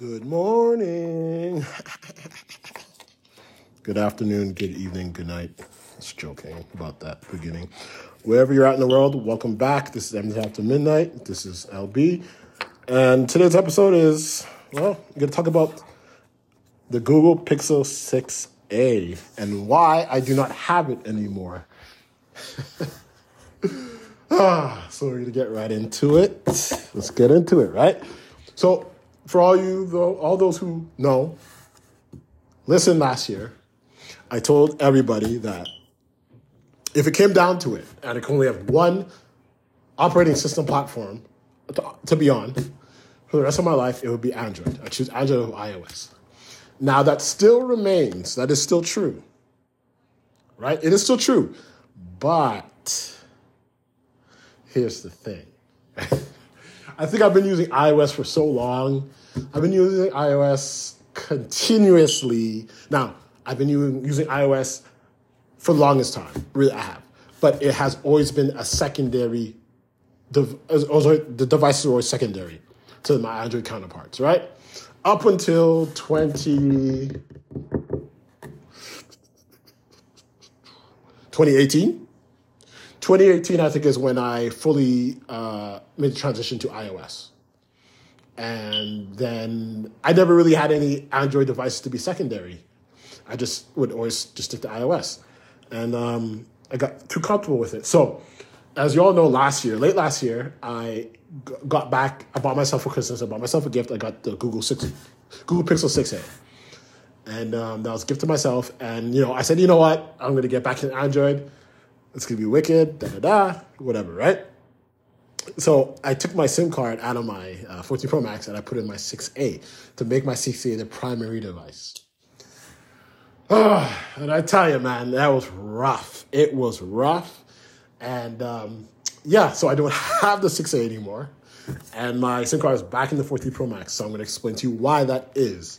Good morning. good afternoon, good evening, good night. Just joking about that beginning. Wherever you're at in the world, welcome back. This is Empty After Midnight. This is LB. And today's episode is, well, we're going to talk about the Google Pixel 6a and why I do not have it anymore. ah, so we're going to get right into it. Let's get into it, right? So, for all you, though, all those who know, listen last year, I told everybody that if it came down to it and I could only have one operating system platform to, to be on for the rest of my life, it would be Android. I choose Android or iOS. Now, that still remains, that is still true, right? It is still true. But here's the thing I think I've been using iOS for so long I've been using iOS continuously. Now, I've been using iOS for the longest time. Really, I have. But it has always been a secondary, also, uh, oh, the devices are always secondary to my Android counterparts, right? Up until 20, 2018. 2018, I think, is when I fully uh, made the transition to iOS and then I never really had any Android devices to be secondary. I just would always just stick to iOS, and um, I got too comfortable with it. So, as you all know, last year, late last year, I got back. I bought myself for Christmas. I bought myself a gift. I got the Google Six, Google Pixel Six A, and um, that was a gift to myself. And you know, I said, you know what, I'm gonna get back in Android. It's gonna be wicked. Da da da. Whatever, right? so I took my SIM card out of my uh, 14 Pro Max and I put in my 6A to make my 6A the primary device. Oh, and I tell you, man, that was rough. It was rough. And um, yeah, so I don't have the 6A anymore. And my SIM card is back in the 14 Pro Max. So I'm to explain to you why that is.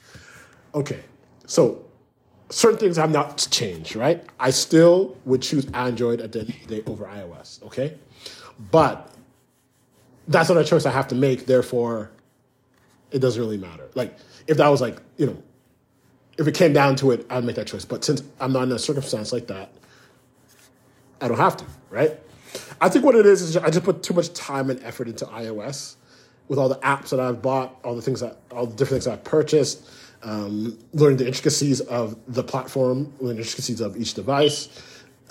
Okay, so certain things have not changed, right? I still would choose Android at the day over iOS, okay? But that's not a choice I have to make. Therefore, it doesn't really matter. Like if that was like you know, if it came down to it, I'd make that choice. But since I'm not in a circumstance like that, I don't have to. Right? I think what it is is I just put too much time and effort into iOS with all the apps that I've bought, all the things that, all the different things I've purchased, um, learning the intricacies of the platform, the intricacies of each device,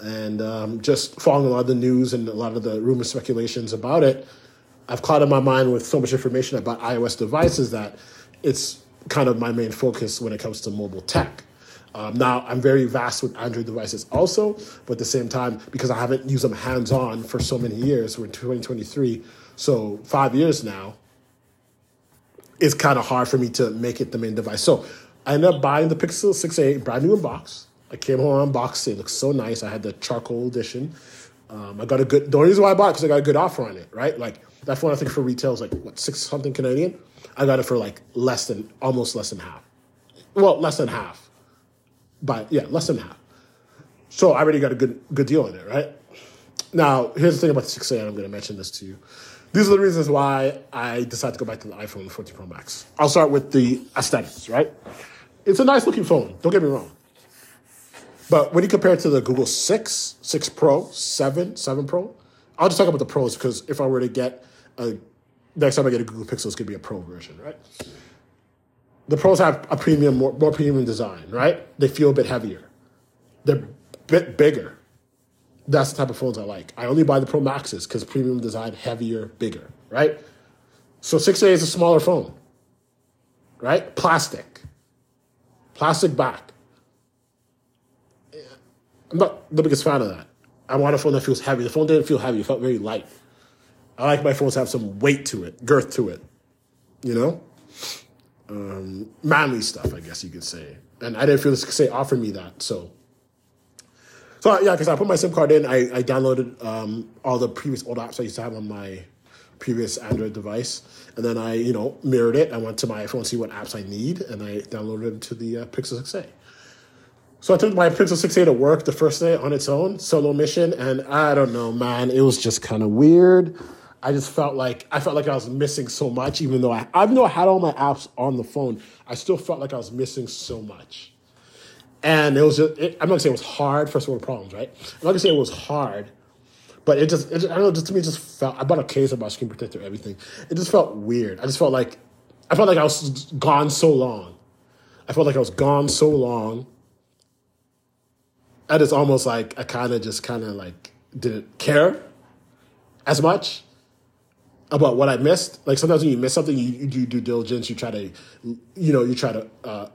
and um, just following a lot of the news and a lot of the rumor speculations about it I've clouded my mind with so much information about iOS devices that it's kind of my main focus when it comes to mobile tech. Um, now, I'm very vast with Android devices also, but at the same time, because I haven't used them hands on for so many years, we're in 2023, so five years now, it's kind of hard for me to make it the main device. So I ended up buying the Pixel 6a brand new in box. I came home unboxed it. It looks so nice. I had the charcoal edition. Um, I got a good, the only reason why I bought it because I got a good offer on it, right? Like that phone I think for retail is like what six something Canadian. I got it for like less than almost less than half. Well, less than half. But yeah, less than half. So I already got a good good deal on it, right? Now, here's the thing about the 6A, and I'm going to mention this to you. These are the reasons why I decided to go back to the iPhone 14 Pro Max. I'll start with the aesthetics, right? It's a nice looking phone, don't get me wrong. But when you compare it to the Google 6, 6 Pro, 7, 7 Pro, I'll just talk about the pros because if I were to get a next time I get a Google Pixel, it's gonna be a pro version, right? The pros have a premium, more, more premium design, right? They feel a bit heavier. They're a bit bigger. That's the type of phones I like. I only buy the Pro Maxes because premium design, heavier, bigger, right? So 6A is a smaller phone, right? Plastic. Plastic back. I'm not the biggest fan of that. I want a phone that feels heavy. The phone didn't feel heavy; it felt very light. I like my phones to have some weight to it, girth to it. You know, um, manly stuff, I guess you could say. And I didn't feel this say offered me that, so. So yeah, because I put my SIM card in, I, I downloaded um, all the previous old apps I used to have on my previous Android device, and then I you know mirrored it. I went to my iPhone to see what apps I need, and I downloaded them to the uh, Pixel 6a. So I took my Pixel 6a to work the first day on its own, solo mission, and I don't know, man, it was just kind of weird. I just felt like I felt like I was missing so much, even though I even though I had all my apps on the phone, I still felt like I was missing so much. And it was just, it, I'm not gonna say it was hard, first world problems, right? I'm not gonna say it was hard, but it just, it I don't know, just to me, it just felt, I bought a case, I bought screen protector, everything. It just felt weird. I just felt like, I felt like I was gone so long. I felt like I was gone so long. And it's almost like I kind of just kind of like didn't care as much about what I missed. Like sometimes when you miss something, you, you do due diligence. You try to, you know, you try to uh,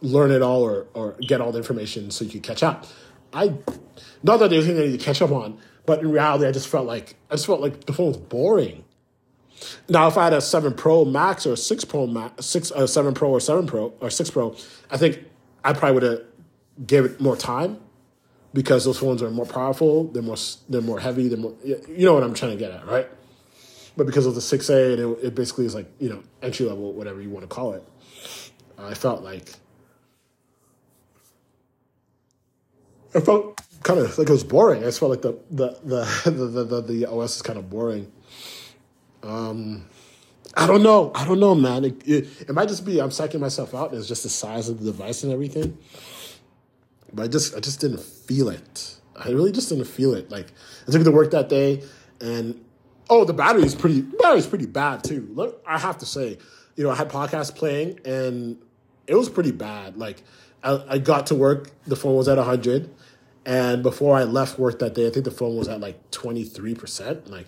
learn it all or or get all the information so you can catch up. I not that there's anything I need to catch up on, but in reality, I just felt like I just felt like the phone was boring. Now, if I had a seven Pro Max or a six Pro Max, six uh, seven Pro or seven Pro or six Pro, I think I probably would have gave it more time because those phones are more powerful. They're more they're more heavy. They're more you know what I'm trying to get at, right? But because of the six A, it, it basically is like you know entry level, whatever you want to call it. I felt like I felt kind of like it was boring. I just felt like the the the the, the, the OS is kind of boring. Um, I don't know. I don't know, man. It, it, it, might just be I'm psyching myself out. It's just the size of the device and everything. But I just I just didn't feel it. I really just didn't feel it. Like I took it to work that day, and oh, the battery is pretty. Battery is pretty bad too. Look, I have to say, you know, I had podcasts playing, and it was pretty bad. Like I, I got to work, the phone was at hundred, and before I left work that day, I think the phone was at like twenty three percent. Like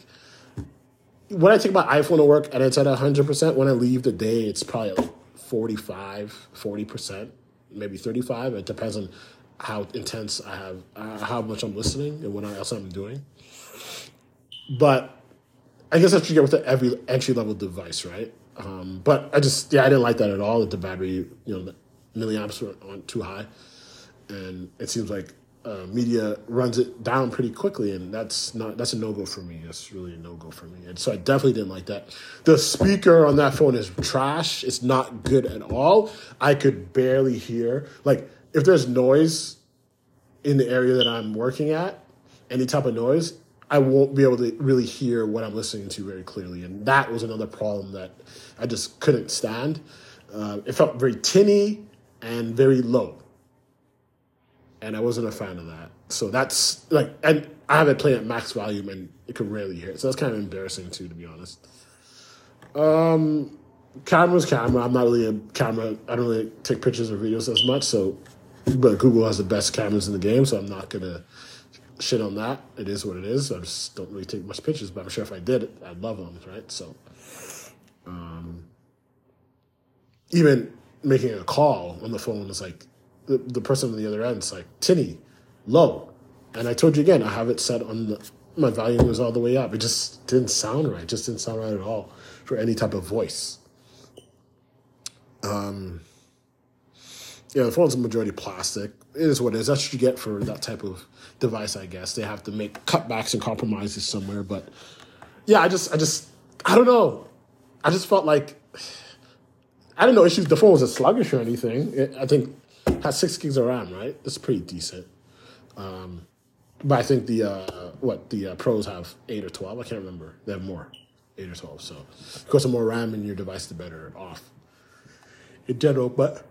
when I take my iPhone to work and it's at 100%, when I leave the day, it's probably like 45, 40%, maybe 35. It depends on how intense I have, uh, how much I'm listening and what else I'm doing. But I guess what you get with the every entry level device, right? Um, but I just, yeah, I didn't like that at all. That the battery, you know, milliamps were on too high. And it seems like uh, media runs it down pretty quickly, and that's not that's a no go for me. That's really a no go for me, and so I definitely didn't like that. The speaker on that phone is trash. It's not good at all. I could barely hear. Like if there's noise in the area that I'm working at, any type of noise, I won't be able to really hear what I'm listening to very clearly, and that was another problem that I just couldn't stand. Uh, it felt very tinny and very low and I wasn't a fan of that. So that's like, and I have it playing at max volume, and it could rarely hear it. So that's kind of embarrassing too, to be honest. Um, camera's camera. I'm not really a camera. I don't really take pictures or videos as much. So, but Google has the best cameras in the game, so I'm not gonna shit on that. It is what it is. I just don't really take much pictures, but I'm sure if I did, I'd love them, right? So, um, even making a call on the phone is like the, the person on the other end is like, tinny, low. And I told you again, I have it set on the, my volume was all the way up. It just didn't sound right. It just didn't sound right at all for any type of voice. Um, yeah, the phone's a majority plastic. It is what it is. That's what you get for that type of device, I guess. They have to make cutbacks and compromises somewhere. But yeah, I just, I just, I don't know. I just felt like I didn't know issues. The phone wasn't sluggish or anything. It, I think has six gigs of RAM, right? That's pretty decent. Um, but I think the uh, what the uh, pros have eight or twelve. I can't remember. They have more, eight or twelve. So, of course, the more RAM in your device, the better off in general. But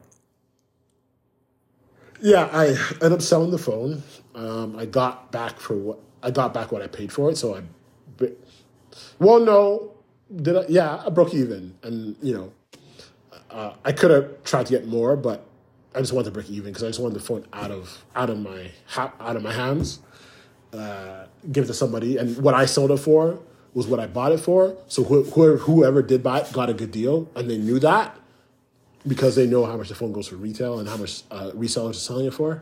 yeah, I ended up selling the phone. Um, I got back for what I got back what I paid for it. So I, well, no, did I? Yeah, I broke even, and you know, uh, I could have tried to get more, but I just wanted to break even because I just wanted the phone out of out of my out of my hands, uh, give it to somebody, and what I sold it for was what I bought it for. So whoever whoever did buy it got a good deal, and they knew that because they know how much the phone goes for retail and how much uh, resellers are selling it for.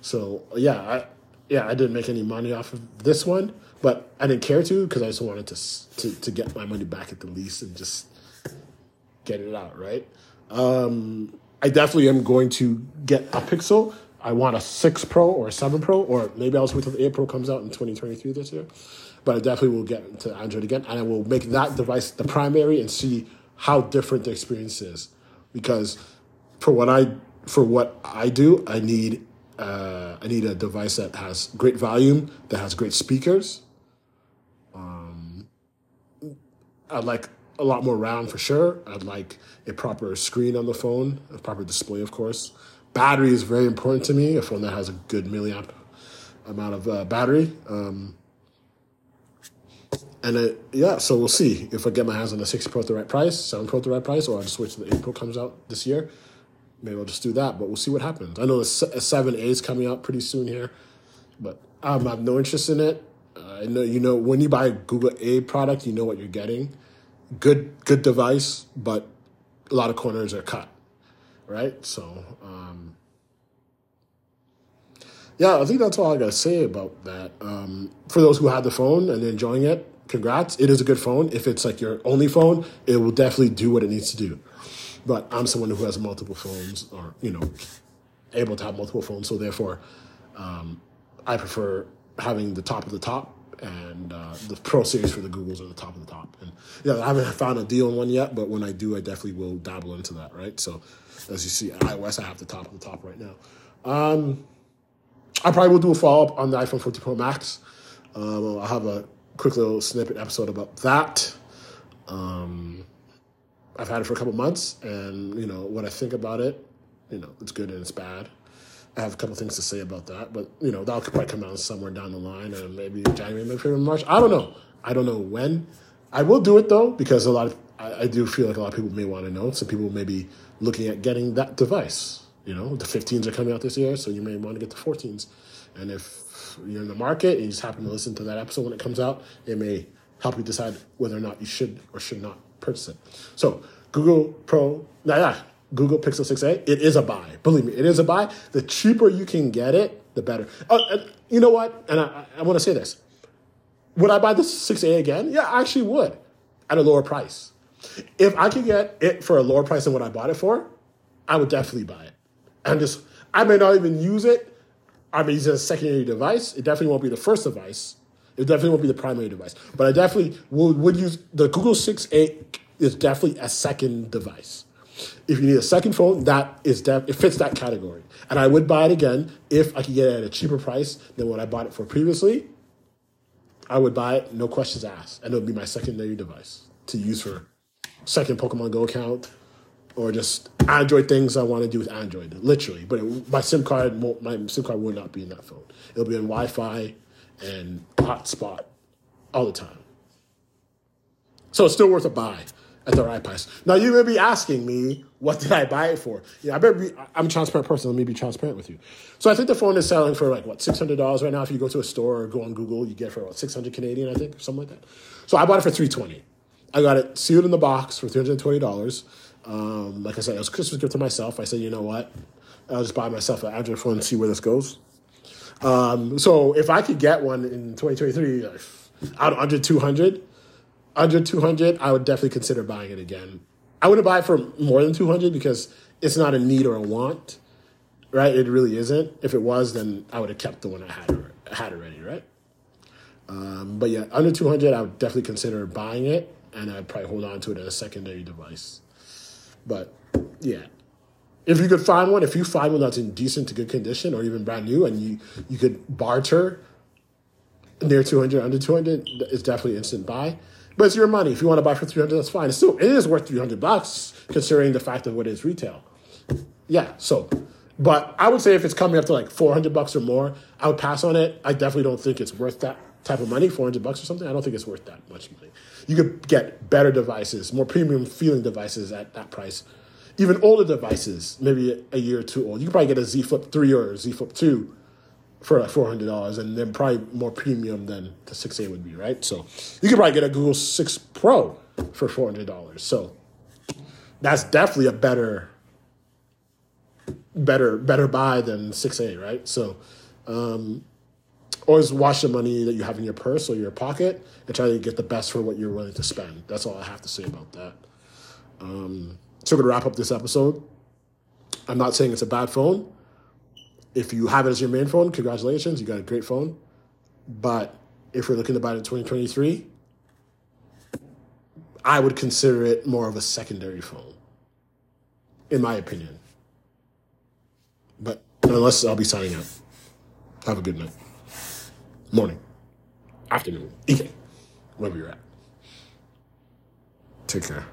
So yeah, I, yeah, I didn't make any money off of this one, but I didn't care to because I just wanted to, to to get my money back at the least and just get it out right. Um, I definitely am going to get a Pixel. I want a 6 Pro or a 7 Pro, or maybe I'll wait till the 8 Pro comes out in 2023 this year. But I definitely will get to Android again, and I will make that device the primary and see how different the experience is. Because for what I for what I do, I need uh, I need a device that has great volume, that has great speakers, um, I'd like a lot more RAM for sure. I'd like a proper screen on the phone, a proper display, of course. Battery is very important to me. A phone that has a good milliamp amount of uh, battery. Um, and yeah, so we'll see if I get my hands on the 6 Pro at the right price, 7 Pro at the right price, or I'll just wait till the 8 Pro comes out this year. Maybe I'll just do that, but we'll see what happens. I know the 7A is coming out pretty soon here, but um, I have no interest in it. Uh, I know you know when you buy a Google A product, you know what you're getting. Good, good device, but a lot of corners are cut, right? So, um, yeah, I think that's all I gotta say about that. Um, for those who had the phone and enjoying it, congrats. It is a good phone. If it's like your only phone, it will definitely do what it needs to do. But I'm someone who has multiple phones, or you know, able to have multiple phones. So therefore, um, I prefer having the top of the top, and uh, the Pro Series for the Googles are the top of the top. And yeah, I haven't found a deal on one yet, but when I do, I definitely will dabble into that. Right. So as you see, iOS, I have the top of the top right now. Um, I probably will do a follow up on the iPhone 14 Pro Max. Um, I'll have a quick little snippet episode about that. Um, I've had it for a couple months, and you know what I think about it. You know, it's good and it's bad. I have a couple things to say about that, but you know that'll probably come out somewhere down the line, and maybe January, maybe March. I don't know. I don't know when. I will do it though because a lot of I, I do feel like a lot of people may want to know. Some people may be looking at getting that device. You know, the 15s are coming out this year, so you may want to get the 14s. And if you're in the market and you just happen to listen to that episode when it comes out, it may help you decide whether or not you should or should not purchase it. So Google Pro, nah, yeah, Google Pixel 6a, it is a buy. Believe me, it is a buy. The cheaper you can get it, the better. Oh, you know what? And I, I want to say this. Would I buy the 6a again? Yeah, I actually would at a lower price. If I could get it for a lower price than what I bought it for, I would definitely buy it. And just, I may not even use it, I may mean, it's a secondary device. It definitely won't be the first device. It definitely won't be the primary device. But I definitely would, would use the Google 6a is definitely a second device. If you need a second phone, that is def- it fits that category. And I would buy it again if I could get it at a cheaper price than what I bought it for previously. I would buy it, no questions asked, and it would be my secondary device to use for second Pokemon Go account, or just Android things I want to do with Android, literally. But it, my SIM card, my SIM card will not be in that phone. It'll be in Wi-Fi and hotspot all the time. So it's still worth a buy at the right price. Now you may be asking me, what did I buy it for? Yeah, I better be. I'm a transparent person. Let me be transparent with you. So I think the phone is selling for like what six hundred dollars right now. If you go to a store or go on Google, you get for what six hundred Canadian, I think, or something like that. So I bought it for three twenty. I got it sealed in the box for three hundred twenty dollars. Um, like I said, it was a Christmas gift to myself. I said, you know what? I'll just buy myself an Android phone and see where this goes. Um, so if I could get one in 2023, out under 200, under 200, I would definitely consider buying it again. I wouldn't buy it for more than 200 because it's not a need or a want, right? It really isn't. If it was, then I would have kept the one I had, had already, right? Um, but yeah, under 200, I would definitely consider buying it and I'd probably hold on to it as a secondary device. But yeah, if you could find one, if you find one that's in decent to good condition or even brand new, and you you could barter near two hundred, under two hundred, it's definitely instant buy. But it's your money. If you want to buy for three hundred, that's fine. It's still it is worth three hundred bucks considering the fact of what is retail. Yeah, so. But I would say if it's coming up to like four hundred bucks or more, I would pass on it. I definitely don't think it's worth that type of money, 400 bucks or something, I don't think it's worth that much money. You could get better devices, more premium feeling devices at that price. Even older devices, maybe a year or two old. You could probably get a Z Flip 3 or a Z Flip 2 for like $400 and then probably more premium than the 6A would be, right? So you could probably get a Google 6 Pro for $400. So that's definitely a better better better buy than 6A, right? So um, always watch the money that you have in your purse or your pocket and try to get the best for what you're willing to spend. That's all I have to say about that. Um, so we're gonna wrap up this episode. I'm not saying it's a bad phone. If you have it as your main phone, congratulations, you got a great phone. But if you're looking to buy it in 2023, I would consider it more of a secondary phone, in my opinion. But unless I'll be signing out. Have a good night morning, afternoon, evening, wherever you're at. Take care.